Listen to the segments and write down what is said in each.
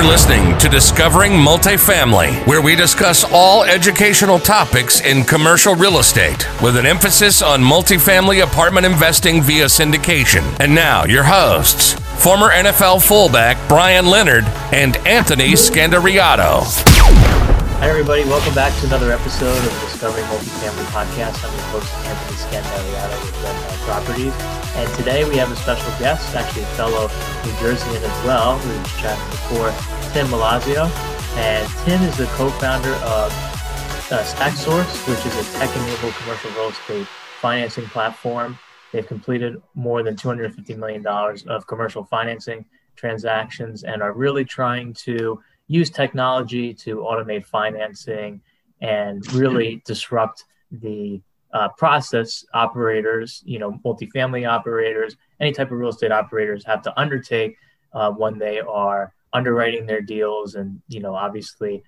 You're listening to Discovering Multifamily, where we discuss all educational topics in commercial real estate with an emphasis on multifamily apartment investing via syndication. And now, your hosts, former NFL fullback Brian Leonard and Anthony Scandariato. Hi, everybody. Welcome back to another episode of the Discovering Multifamily Podcast. I'm your host, Anthony Scandariato Properties. And today we have a special guest, actually a fellow New Jerseyan as well, we were chatting before, Tim Milazzo. And Tim is the co-founder of uh, StackSource, which is a tech-enabled commercial real estate financing platform. They've completed more than $250 million of commercial financing transactions and are really trying to use technology to automate financing and really disrupt the uh, process operators, you know, multifamily operators, any type of real estate operators have to undertake uh, when they are underwriting their deals. And, you know, obviously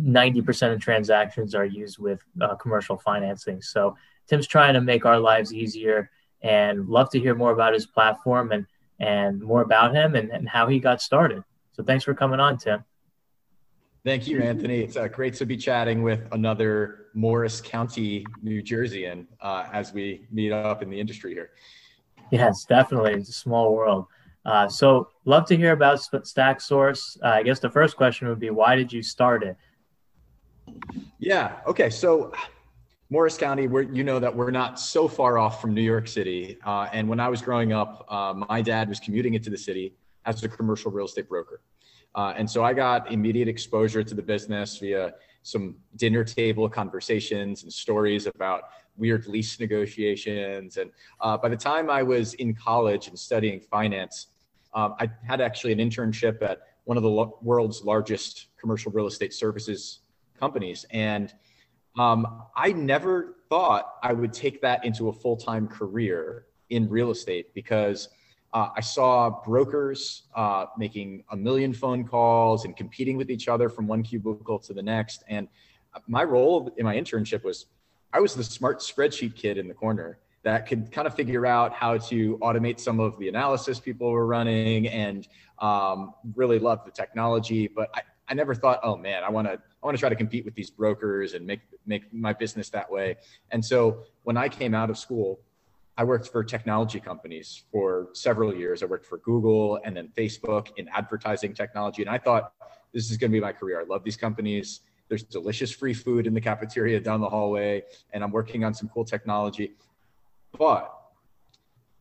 90% of transactions are used with uh, commercial financing. So Tim's trying to make our lives easier and love to hear more about his platform and, and more about him and, and how he got started. So thanks for coming on, Tim. Thank you, Anthony. It's uh, great to be chatting with another Morris County, New Jerseyan uh, as we meet up in the industry here. Yes, definitely. It's a small world. Uh, so, love to hear about StackSource. Uh, I guess the first question would be why did you start it? Yeah. Okay. So, Morris County, where you know that we're not so far off from New York City. Uh, and when I was growing up, uh, my dad was commuting into the city as a commercial real estate broker. Uh, and so I got immediate exposure to the business via some dinner table conversations and stories about weird lease negotiations. And uh, by the time I was in college and studying finance, um, I had actually an internship at one of the lo- world's largest commercial real estate services companies. And um, I never thought I would take that into a full time career in real estate because uh, I saw brokers uh, making a million phone calls and competing with each other from one cubicle to the next. And my role in my internship was I was the smart spreadsheet kid in the corner that could kind of figure out how to automate some of the analysis people were running and um, really loved the technology. But I, I never thought, oh man, I want to I want to try to compete with these brokers and make make my business that way. And so when I came out of school, I worked for technology companies for several years. I worked for Google and then Facebook in advertising technology. And I thought this is going to be my career. I love these companies. There's delicious free food in the cafeteria down the hallway, and I'm working on some cool technology. But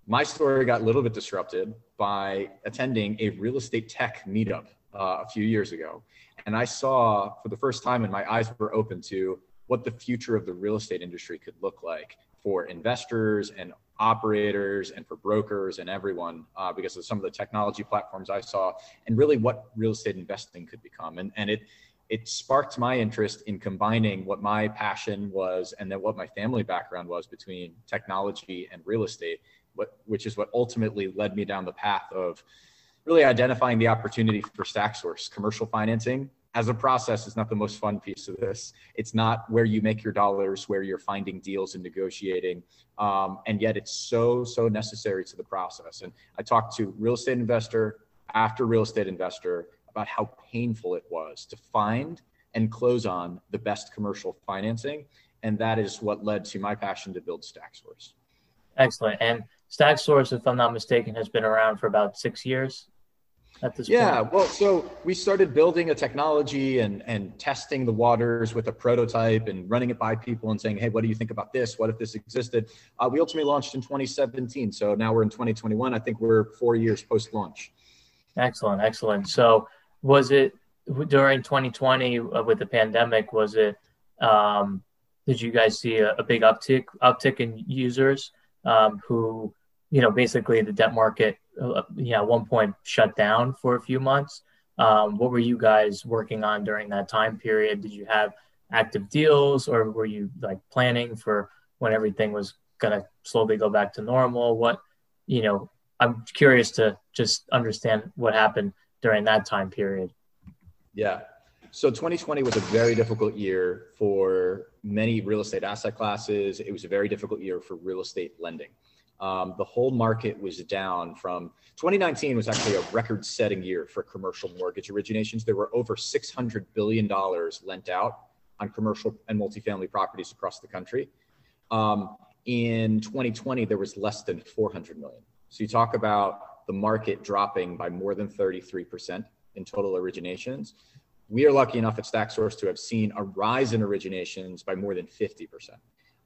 my story got a little bit disrupted by attending a real estate tech meetup uh, a few years ago. And I saw for the first time, and my eyes were open to what the future of the real estate industry could look like for investors and operators and for brokers and everyone uh, because of some of the technology platforms I saw and really what real estate investing could become. And, and it, it sparked my interest in combining what my passion was and then what my family background was between technology and real estate, what, which is what ultimately led me down the path of really identifying the opportunity for StackSource commercial financing as a process is not the most fun piece of this. It's not where you make your dollars, where you're finding deals and negotiating. Um, and yet it's so, so necessary to the process. And I talked to real estate investor after real estate investor about how painful it was to find and close on the best commercial financing. And that is what led to my passion to build StackSource. Excellent. And StackSource, if I'm not mistaken, has been around for about six years at this yeah, point? well, so we started building a technology and and testing the waters with a prototype and running it by people and saying, hey, what do you think about this? What if this existed? Uh, we ultimately launched in 2017. So now we're in 2021. I think we're four years post launch. Excellent, excellent. So was it during 2020 uh, with the pandemic? Was it? Um, did you guys see a, a big uptick uptick in users um, who, you know, basically the debt market uh, at one point shut down for a few months. Um, what were you guys working on during that time period? Did you have active deals or were you like planning for when everything was going to slowly go back to normal? What, you know, I'm curious to just understand what happened during that time period. Yeah. So 2020 was a very difficult year for many real estate asset classes. It was a very difficult year for real estate lending. Um, the whole market was down from 2019 was actually a record setting year for commercial mortgage originations. There were over $600 billion lent out on commercial and multifamily properties across the country. Um, in 2020, there was less than 400 million. So you talk about the market dropping by more than 33% in total originations. We are lucky enough at StackSource to have seen a rise in originations by more than 50%.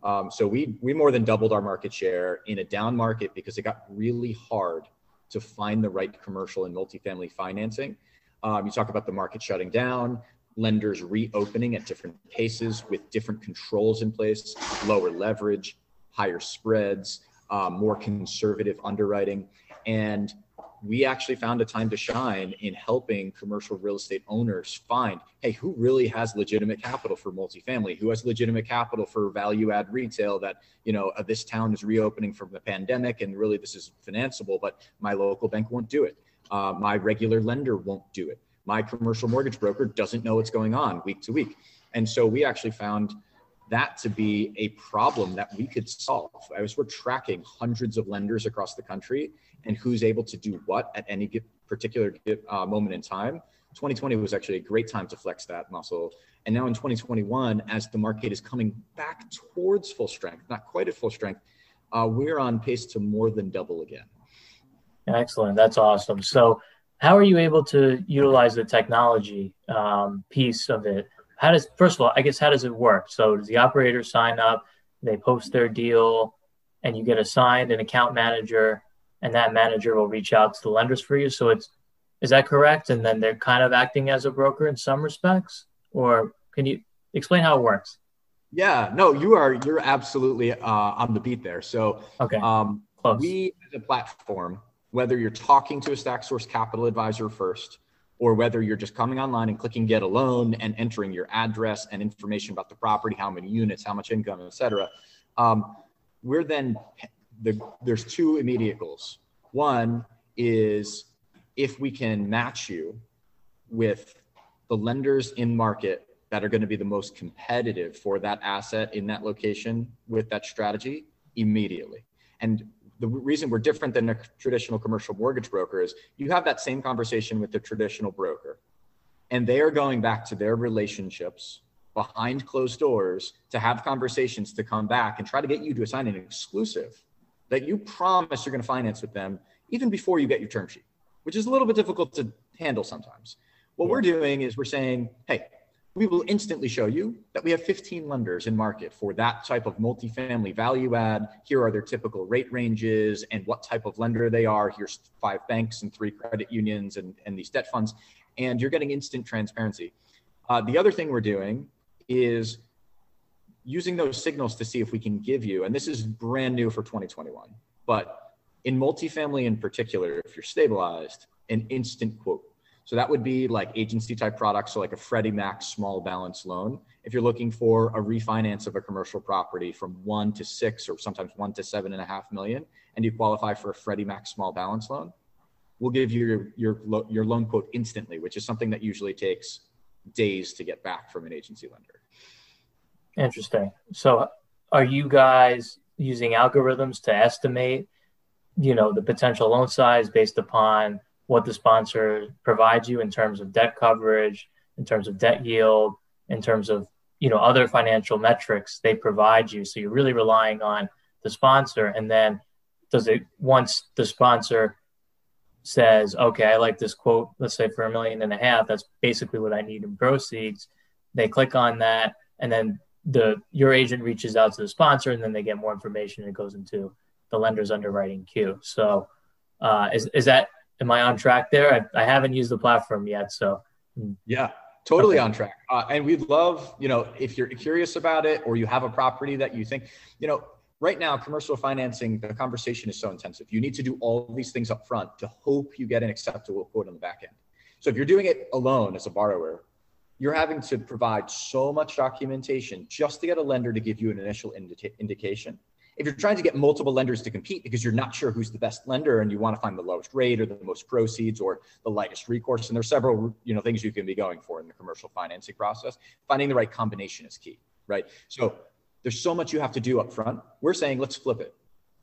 Um, so we we more than doubled our market share in a down market because it got really hard to find the right commercial and multifamily financing. Um, you talk about the market shutting down, lenders reopening at different paces with different controls in place, lower leverage, higher spreads, um, more conservative underwriting, and we actually found a time to shine in helping commercial real estate owners find hey who really has legitimate capital for multifamily? Who has legitimate capital for value add retail that you know uh, this town is reopening from the pandemic and really this is financeable but my local bank won't do it. Uh, my regular lender won't do it. My commercial mortgage broker doesn't know what's going on week to week. And so we actually found that to be a problem that we could solve as we're tracking hundreds of lenders across the country and who's able to do what at any particular uh, moment in time. 2020 was actually a great time to flex that muscle. And now in 2021, as the market is coming back towards full strength, not quite at full strength, uh, we're on pace to more than double again. Excellent. That's awesome. So, how are you able to utilize the technology um, piece of it? How does, first of all, I guess, how does it work? So, does the operator sign up, they post their deal, and you get assigned an account manager and that manager will reach out to the lenders for you. So it's is that correct? And then they're kind of acting as a broker in some respects, or can you explain how it works? Yeah, no, you are you're absolutely uh, on the beat there. So okay, um, we as a platform, whether you're talking to a StackSource Capital advisor first, or whether you're just coming online and clicking get a loan and entering your address and information about the property, how many units, how much income, et cetera, um, we're then the, there's two immediate goals. One is if we can match you with the lenders in market that are going to be the most competitive for that asset in that location with that strategy immediately. And the reason we're different than a traditional commercial mortgage broker is you have that same conversation with the traditional broker, and they are going back to their relationships behind closed doors to have conversations to come back and try to get you to assign an exclusive that you promise you're going to finance with them even before you get your term sheet, which is a little bit difficult to handle sometimes. What yeah. we're doing is we're saying, hey, we will instantly show you that we have 15 lenders in market for that type of multifamily value add. Here are their typical rate ranges and what type of lender they are. Here's five banks and three credit unions and, and these debt funds. And you're getting instant transparency. Uh, the other thing we're doing is using those signals to see if we can give you, and this is brand new for 2021, but in multifamily in particular, if you're stabilized, an instant quote. So that would be like agency type products, so like a Freddie Mac small balance loan. If you're looking for a refinance of a commercial property from one to six or sometimes one to seven and a half million, and you qualify for a Freddie Mac small balance loan, we'll give you your, your, your loan quote instantly, which is something that usually takes days to get back from an agency lender. Interesting. So, are you guys using algorithms to estimate, you know, the potential loan size based upon what the sponsor provides you in terms of debt coverage, in terms of debt yield, in terms of you know other financial metrics they provide you? So you're really relying on the sponsor, and then does it once the sponsor says, okay, I like this quote, let's say for a million and a half, that's basically what I need in proceeds. They click on that, and then the your agent reaches out to the sponsor and then they get more information and it goes into the lender's underwriting queue. So uh, is is that am I on track there? I, I haven't used the platform yet, so yeah, totally okay. on track. Uh, and we'd love you know if you're curious about it or you have a property that you think you know right now commercial financing the conversation is so intensive. You need to do all these things up front to hope you get an acceptable quote on the back end. So if you're doing it alone as a borrower, you're having to provide so much documentation just to get a lender to give you an initial indica- indication. If you're trying to get multiple lenders to compete because you're not sure who's the best lender and you want to find the lowest rate or the most proceeds or the lightest recourse, and there's several you know things you can be going for in the commercial financing process, finding the right combination is key, right? So there's so much you have to do up front. We're saying let's flip it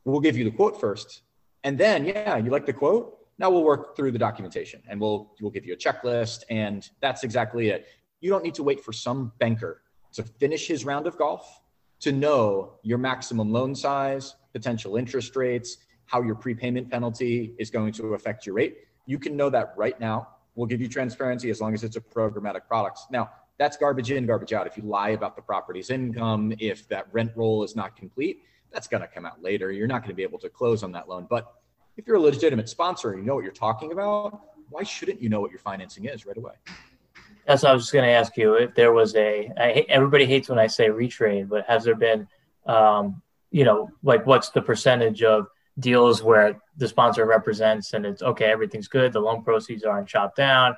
we'll give you the quote first. And then, yeah, you like the quote? Now we'll work through the documentation and we'll we'll give you a checklist and that's exactly it. You don't need to wait for some banker to finish his round of golf to know your maximum loan size, potential interest rates, how your prepayment penalty is going to affect your rate. You can know that right now. We'll give you transparency as long as it's a programmatic product. Now, that's garbage in, garbage out. If you lie about the property's income, if that rent roll is not complete, that's going to come out later. You're not going to be able to close on that loan. But if you're a legitimate sponsor and you know what you're talking about, why shouldn't you know what your financing is right away? That's what I was just going to ask you. If there was a, I, everybody hates when I say retrade, but has there been, um, you know, like what's the percentage of deals where the sponsor represents and it's okay, everything's good, the loan proceeds aren't chopped down.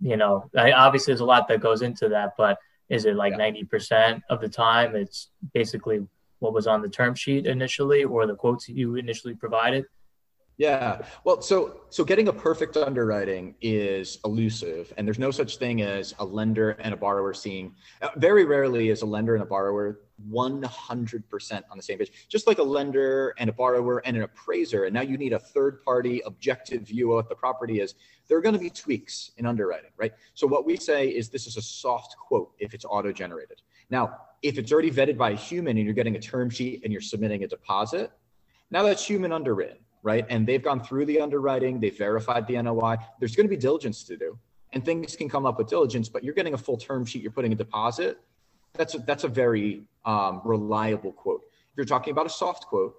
You know, I, obviously there's a lot that goes into that, but is it like ninety percent of the time it's basically what was on the term sheet initially or the quotes you initially provided? Yeah. Well, so so getting a perfect underwriting is elusive, and there's no such thing as a lender and a borrower seeing. Uh, very rarely is a lender and a borrower 100% on the same page. Just like a lender and a borrower and an appraiser, and now you need a third-party objective view of what the property is. There are going to be tweaks in underwriting, right? So what we say is this is a soft quote if it's auto-generated. Now, if it's already vetted by a human and you're getting a term sheet and you're submitting a deposit, now that's human underwritten right? And they've gone through the underwriting, they've verified the NOI. There's going to be diligence to do, and things can come up with diligence. But you're getting a full term sheet, you're putting a deposit. That's a, that's a very um, reliable quote. If you're talking about a soft quote,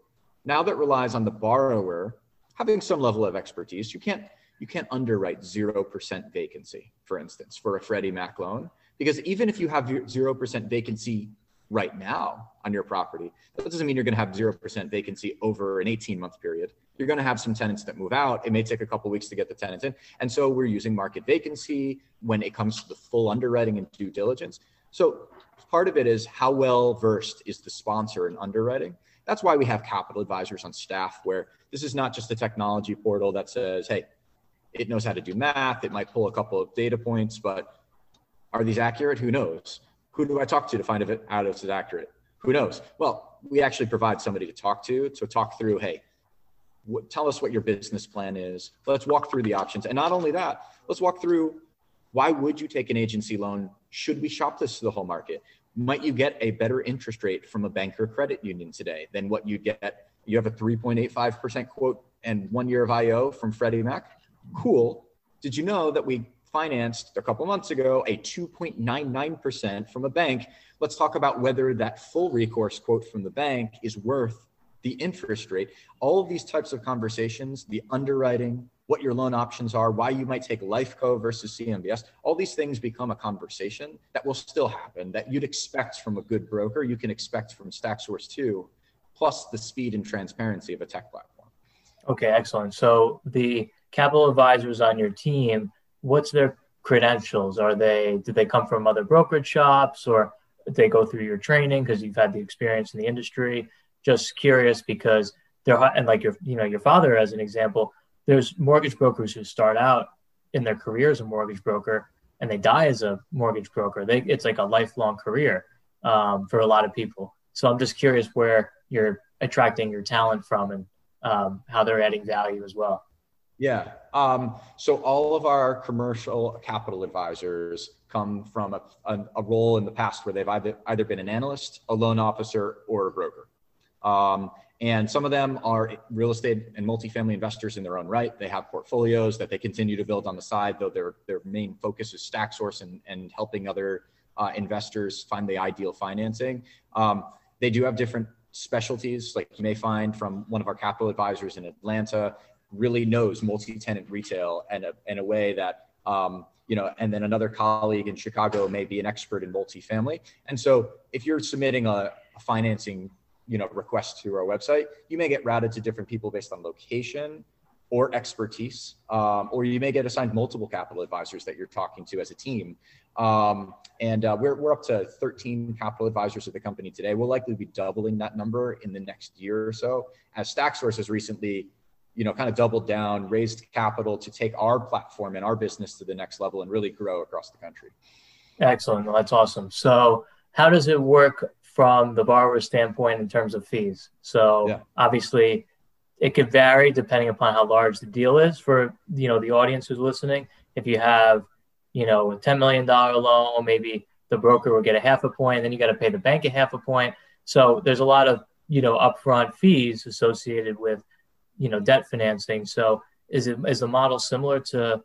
now that relies on the borrower having some level of expertise, you can't you can't underwrite zero percent vacancy, for instance, for a Freddie Mac loan, because even if you have zero percent vacancy right now on your property. That doesn't mean you're going to have 0% vacancy over an 18 month period. You're going to have some tenants that move out. It may take a couple weeks to get the tenants in. And so we're using market vacancy when it comes to the full underwriting and due diligence. So part of it is how well versed is the sponsor in underwriting. That's why we have capital advisors on staff where this is not just a technology portal that says, hey, it knows how to do math. It might pull a couple of data points, but are these accurate? Who knows? Who do I talk to to find out if it's accurate? Who knows? Well, we actually provide somebody to talk to to talk through. Hey, what, tell us what your business plan is. Let's walk through the options, and not only that, let's walk through why would you take an agency loan? Should we shop this to the whole market? Might you get a better interest rate from a bank or credit union today than what you get? You have a 3.85% quote and one year of IO from Freddie Mac. Cool. Did you know that we financed a couple months ago a 2.99% from a bank. Let's talk about whether that full recourse quote from the bank is worth the interest rate. All of these types of conversations, the underwriting, what your loan options are, why you might take Lifeco versus CMBS, all these things become a conversation that will still happen that you'd expect from a good broker, you can expect from StackSource too, plus the speed and transparency of a tech platform. Okay, excellent. So the capital advisors on your team what's their credentials? Are they do they come from other brokerage shops or they go through your training because you've had the experience in the industry? Just curious because they're and like your you know your father as an example. There's mortgage brokers who start out in their career as a mortgage broker and they die as a mortgage broker. They, it's like a lifelong career um, for a lot of people. So I'm just curious where you're attracting your talent from and um, how they're adding value as well. Yeah. Um, so all of our commercial capital advisors come from a, a, a, role in the past where they've either, either been an analyst, a loan officer, or a broker. Um, and some of them are real estate and multifamily investors in their own right. They have portfolios that they continue to build on the side, though their, their main focus is StackSource and, and helping other uh, investors find the ideal financing. Um, they do have different specialties, like you may find from one of our capital advisors in Atlanta really knows multi-tenant retail and in a way that um, you know and then another colleague in chicago may be an expert in multifamily and so if you're submitting a, a financing you know request to our website you may get routed to different people based on location or expertise um, or you may get assigned multiple capital advisors that you're talking to as a team um, and uh, we're, we're up to 13 capital advisors at the company today we'll likely be doubling that number in the next year or so as StackSource has recently you know, kind of doubled down, raised capital to take our platform and our business to the next level and really grow across the country. Excellent. Well, that's awesome. So, how does it work from the borrower's standpoint in terms of fees. So Yeah. obviously, it could vary depending upon how large the deal is for you know the audience who's listening. If you have you know a ten million dollar loan, maybe the broker will get a half a point, and then you got to pay the bank a half a point. So there's a lot of you know upfront fees associated with you know debt financing. So is it is the model similar to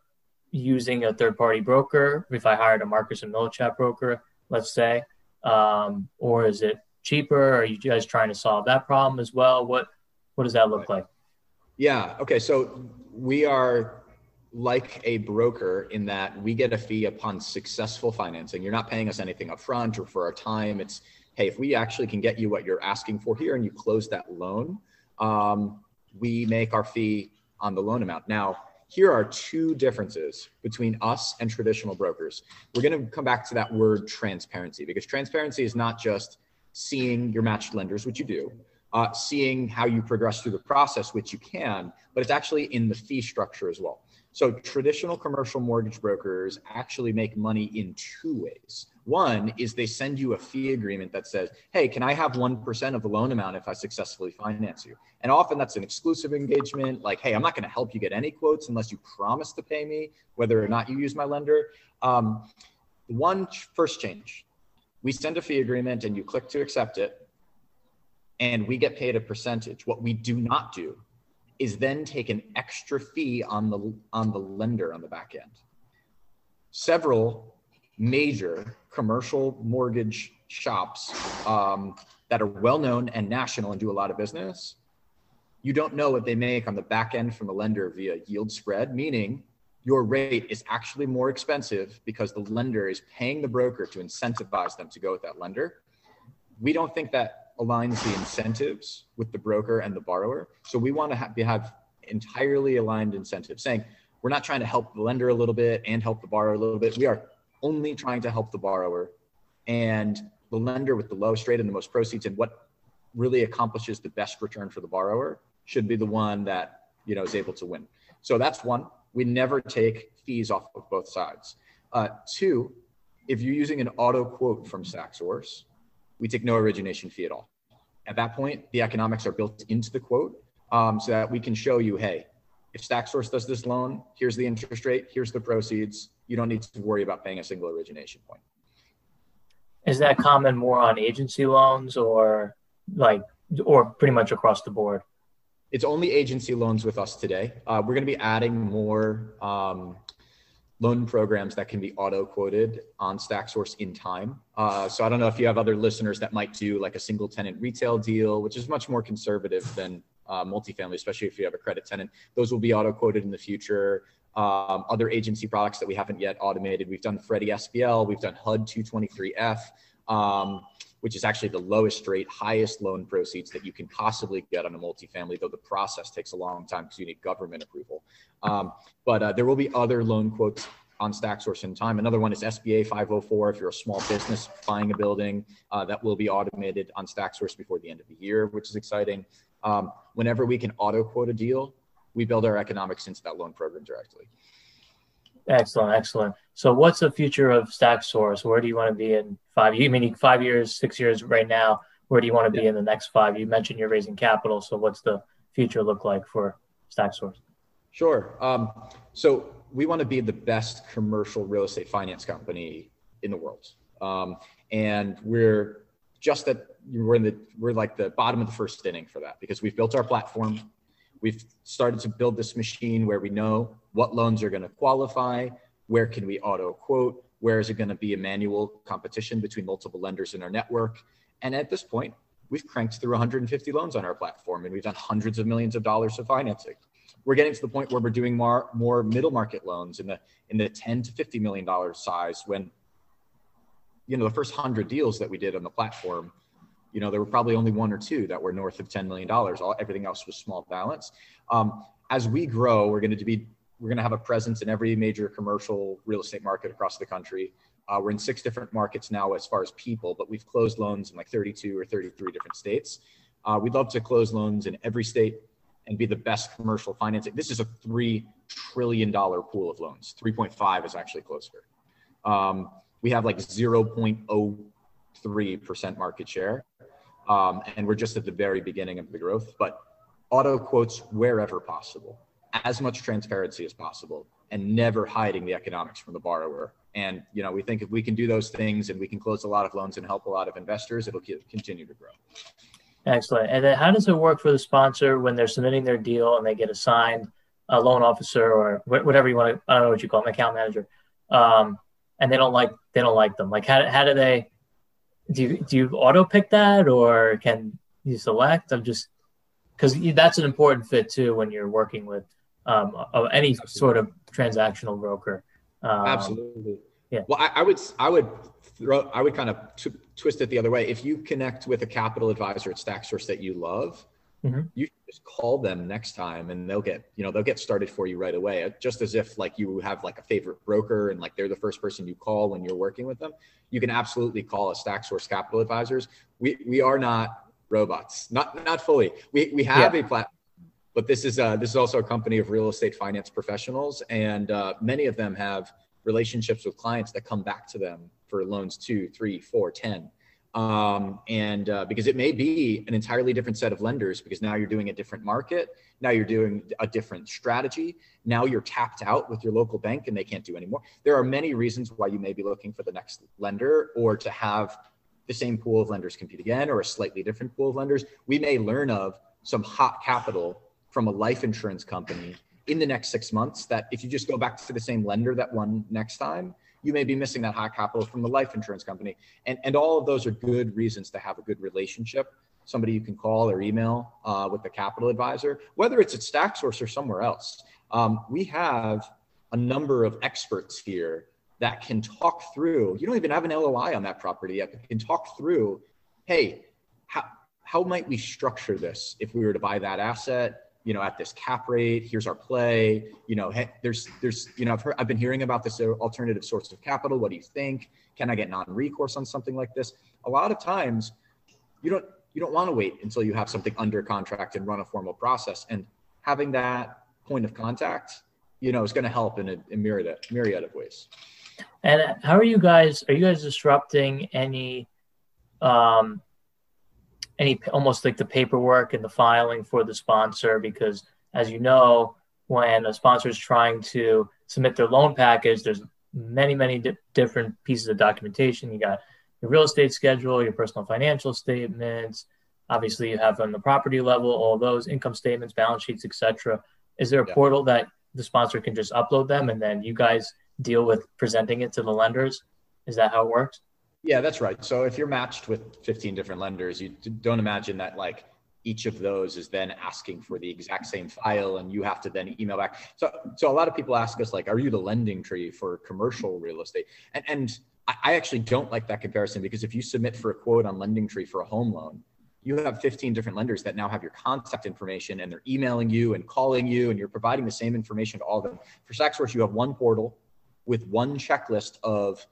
using a third party broker if I hired a Marcus and Millichap broker, let's say, um, or is it cheaper? Are you guys trying to solve that problem as well? What what does that look like? Yeah. Okay. So we are like a broker in that we get a fee upon successful financing. You're not paying us anything up front or for our time. It's, hey, if we actually can get you what you're asking for here and you close that loan, um, we make our fee on the loan amount. Now, here are two differences between us and traditional brokers. We're going to come back to that word transparency because transparency is not just seeing your matched lenders, which you do, uh, seeing how you progress through the process, which you can, but it's actually in the fee structure as well. So traditional commercial mortgage brokers actually make money in two ways. One is they send you a fee agreement that says, hey, can I have 1% of the loan amount if I successfully finance you? And often that's an exclusive engagement, like, hey, I'm not going to help you get any quotes unless you promise to pay me, whether or not you use my lender. Um, one first change we send a fee agreement and you click to accept it, and we get paid a percentage. What we do not do is then take an extra fee on the on the lender on the back end. Several major commercial mortgage shops um, that are well known and national and do a lot of business. You don't know what they make on the back end from the lender via yield spread, meaning your rate is actually more expensive because the lender is paying the broker to incentivize them to go with that lender. We don't think that aligns the incentives with the broker and the borrower. So we want to have, have entirely aligned incentives, saying we're not trying to help the lender a little bit and help the borrower a little bit. We are only trying to help the borrower and the lender with the lowest rate and the most proceeds and what really accomplishes the best return for the borrower should be the one that you know is able to win. So that's one. We never take fees off of both sides. Uh, two, if you're using an auto quote from StackSource, we take no origination fee at all. At that point, the economics are built into the quote um, so that we can show you, hey, if StackSource does this loan, here's the interest rate, here's the proceeds. You don't need to worry about paying a single origination point. Is that common more on agency loans or like, or pretty much across the board? It's only agency loans with us today. Uh, we're going to be adding more um, loan programs that can be auto quoted on StackSource in time. Uh, so I don't know if you have other listeners that might do like a single tenant retail deal, which is much more conservative than uh, multifamily, especially if you have a credit tenant. Those will be auto quoted in the future. Um, other agency products that we haven't yet automated. We've done Freddie SBL, we've done HUD 223F. Um, which is actually the lowest rate, highest loan proceeds that you can possibly get on a multifamily, though the process takes a long time because you need government approval. Um, but uh, there will be other loan quotes on StackSource in time. Another one is SBA 504. If you're a small business buying a building, uh, that will be automated on StackSource before the end of the year, which is exciting. Um, whenever we can auto quote a deal, we build our economics into that loan program directly. Excellent, excellent. So, what's the future of StackSource? Where do you want to be in five? You meaning five years, six years right now? Where do you want to be yeah. in the next five? You mentioned you're raising capital, so what's the future look like for StackSource? Sure. Um, so we want to be the best commercial real estate finance company in the world, um, and we're just that we're in the we're like the bottom of the first inning for that because we've built our platform we've started to build this machine where we know what loans are going to qualify, where can we auto quote, where is it going to be a manual competition between multiple lenders in our network. And at this point, we've cranked through 150 loans on our platform and we've done hundreds of millions of dollars of financing. We're getting to the point where we're doing more, more middle market loans in the in the 10 to 50 million dollar size when you know the first 100 deals that we did on the platform you know, there were probably only one or two that were north of $10 million. All, everything else was small balance. Um, as we grow, we're going to be, we're going to have a presence in every major commercial real estate market across the country. Uh, we're in six different markets now as far as people, but we've closed loans in like 32 or 33 different states. Uh, we'd love to close loans in every state and be the best commercial financing. This is a $3 trillion pool of loans. 3.5 is actually closer. Um, we have like 0.0 3% market share. Um, and we're just at the very beginning of the growth, but auto quotes wherever possible, as much transparency as possible, and never hiding the economics from the borrower. And you know, we think if we can do those things and we can close a lot of loans and help a lot of investors, it'll continue to grow. Excellent. And then how does it work for the sponsor when they're submitting their deal and they get assigned a loan officer or whatever you want to, I don't know what you call them, account manager, um, and they don't like they don't like them. Like how, how do they do you do you auto pick that or can you select? I'm just because that's an important fit too when you're working with um, any Absolutely. sort of transactional broker. Um, Absolutely. Yeah. Well, I, I, would I would throw I would kind of t- twist it the other way. If you connect with a capital advisor at StackSource that you love, mm-hmm. you just call them next time and they'll get you know they'll get started for you right away. Just as if like you have like a favorite broker and like they're the first person you call when you're working with them. You can absolutely call a StackSource capital advisors. We we are not robots, not not fully. We we have yeah. a platform but this is uh, this is also a company of real estate finance professionals, and uh, many of them have relationships with clients that come back to them for loans two, three, four, ten. Um, and uh, because it may be an entirely different set of lenders because now you're doing a different market. Now you're doing a different strategy. Now you're tapped out with your local bank and they can't do anymore. There are many reasons why you may be looking for the next lender or to have the same pool of lenders compete again or a slightly different pool of lenders. We may learn of some hot capital from a life insurance company in the next six months that if you just go back to the same lender that won next time, you may be missing that high capital from the life insurance company. And, and all of those are good reasons to have a good relationship. Somebody you can call or email uh, with the capital advisor, whether it's at StackSource or somewhere else. Um, we have a number of experts here that can talk through, you don't even have an LOI on that property yet, but can talk through, hey, how, how might we structure this if we were to buy that asset? You know, at this cap rate, here's our play, you know, hey, there's, there's, you know, I've heard, I've been hearing about this alternative source of capital. What do you think? Can I get non-recourse on something like this? A lot of times you don't, you don't want to wait until you have something under contract and run a formal process. And having that point of contact, you know, is going to help in a, a myriad, myriad of ways. And how are you guys, are you guys disrupting any, um, any almost like the paperwork and the filing for the sponsor because as you know when a sponsor is trying to submit their loan package there's many many di- different pieces of documentation. You got your real estate schedule your personal financial statements obviously you have on the property level all those income statements balance sheets etc is there a yeah. portal that the sponsor can just upload them and then you guys deal with presenting it to the lenders? Is that how it works yeah, that's right. So if you're matched with 15 different lenders, you don't imagine that like each of those is then asking for the exact same file and you have to then email back. So so a lot of people ask us like, are you the LendingTree for commercial real estate? And and I actually don't like that comparison because if you submit for a quote on LendingTree for a home loan, you have 15 different lenders that now have your contact information and they're emailing you and calling you and you're providing the same information to all of them. For StackSource, you have one portal with one checklist of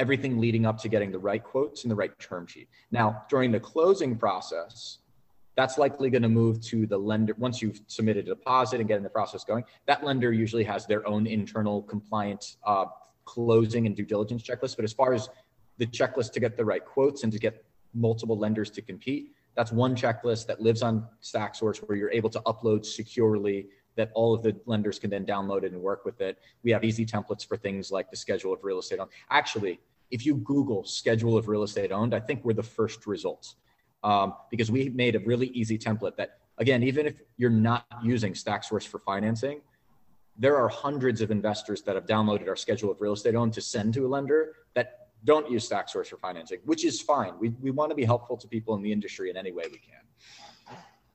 everything leading up to getting the right quotes and the right term sheet. Now, during the closing process, that's likely going to move to the lender once you've submitted a deposit and getting the process going. That lender usually has their own internal compliant uh, closing and due diligence checklist. But as far as the checklist to get the right quotes and to get multiple lenders to compete, that's one checklist that lives on StackSource where you're able to upload securely that all of the lenders can then download it and work with it. We have easy templates for things like the schedule of real estate owned. Actually, if you Google schedule of real estate owned, I think we're the first results um, because we made a really easy template that, again, even if you're not using StackSource for financing, there are hundreds of investors that have downloaded our schedule of real estate owned to send to a lender that don't use StackSource for financing, which is fine. We, we want to be helpful to people in the industry in any way we can.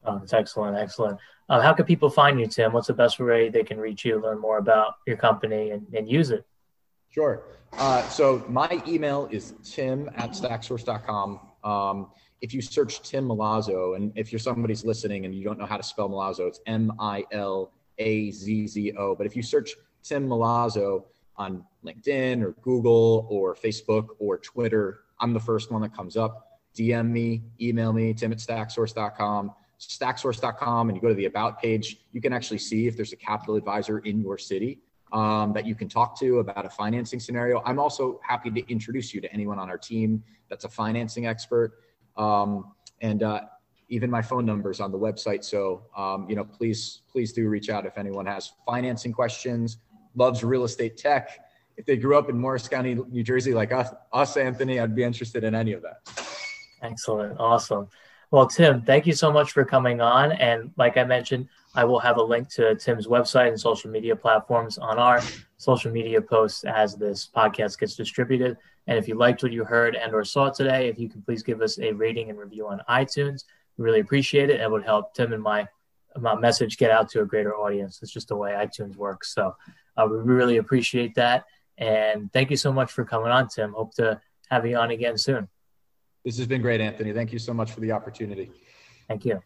Oh, that's excellent. Excellent. Uh, how can people find you, Tim? What's the best way they can reach you, learn more about your company, and, and use it? Sure. Uh, so my email is tim at stacksource.com. Um, if you search Tim Milazzo, and if you're somebody's listening and you don't know how to spell Milazzo, it's M I L A Z Z O. But if you search Tim Milazzo on LinkedIn or Google or Facebook or Twitter, I'm the first one that comes up. DM me, email me, tim at stacksource.com, stacksource.com, and you go to the About page. You can actually see if there's a capital advisor in your city um, that you can talk to about a financing scenario. I'm also happy to introduce you to anyone on our team that's a financing expert. Um, and uh, even my phone number is on the website. So, um, you know, please, please do reach out if anyone has financing questions, loves real estate tech. If they grew up in Morris County, New Jersey, like us, us, Anthony, I'd be interested in any of that. Excellent. Awesome. Well, Tim, thank you so much for coming on. And like I mentioned, I will have a link to Tim's website and social media platforms on our social media posts as this podcast gets distributed. And if you liked what you heard and or saw today, if you can please give us a rating and review on iTunes, we really appreciate it. It would help Tim and my my message get out to a greater audience. It's just the way iTunes works. So uh, we really appreciate that. And thank you so much for coming on, Tim. Hope to have you on again soon. This has been great, Anthony. Thank you so much for the opportunity. Thank you.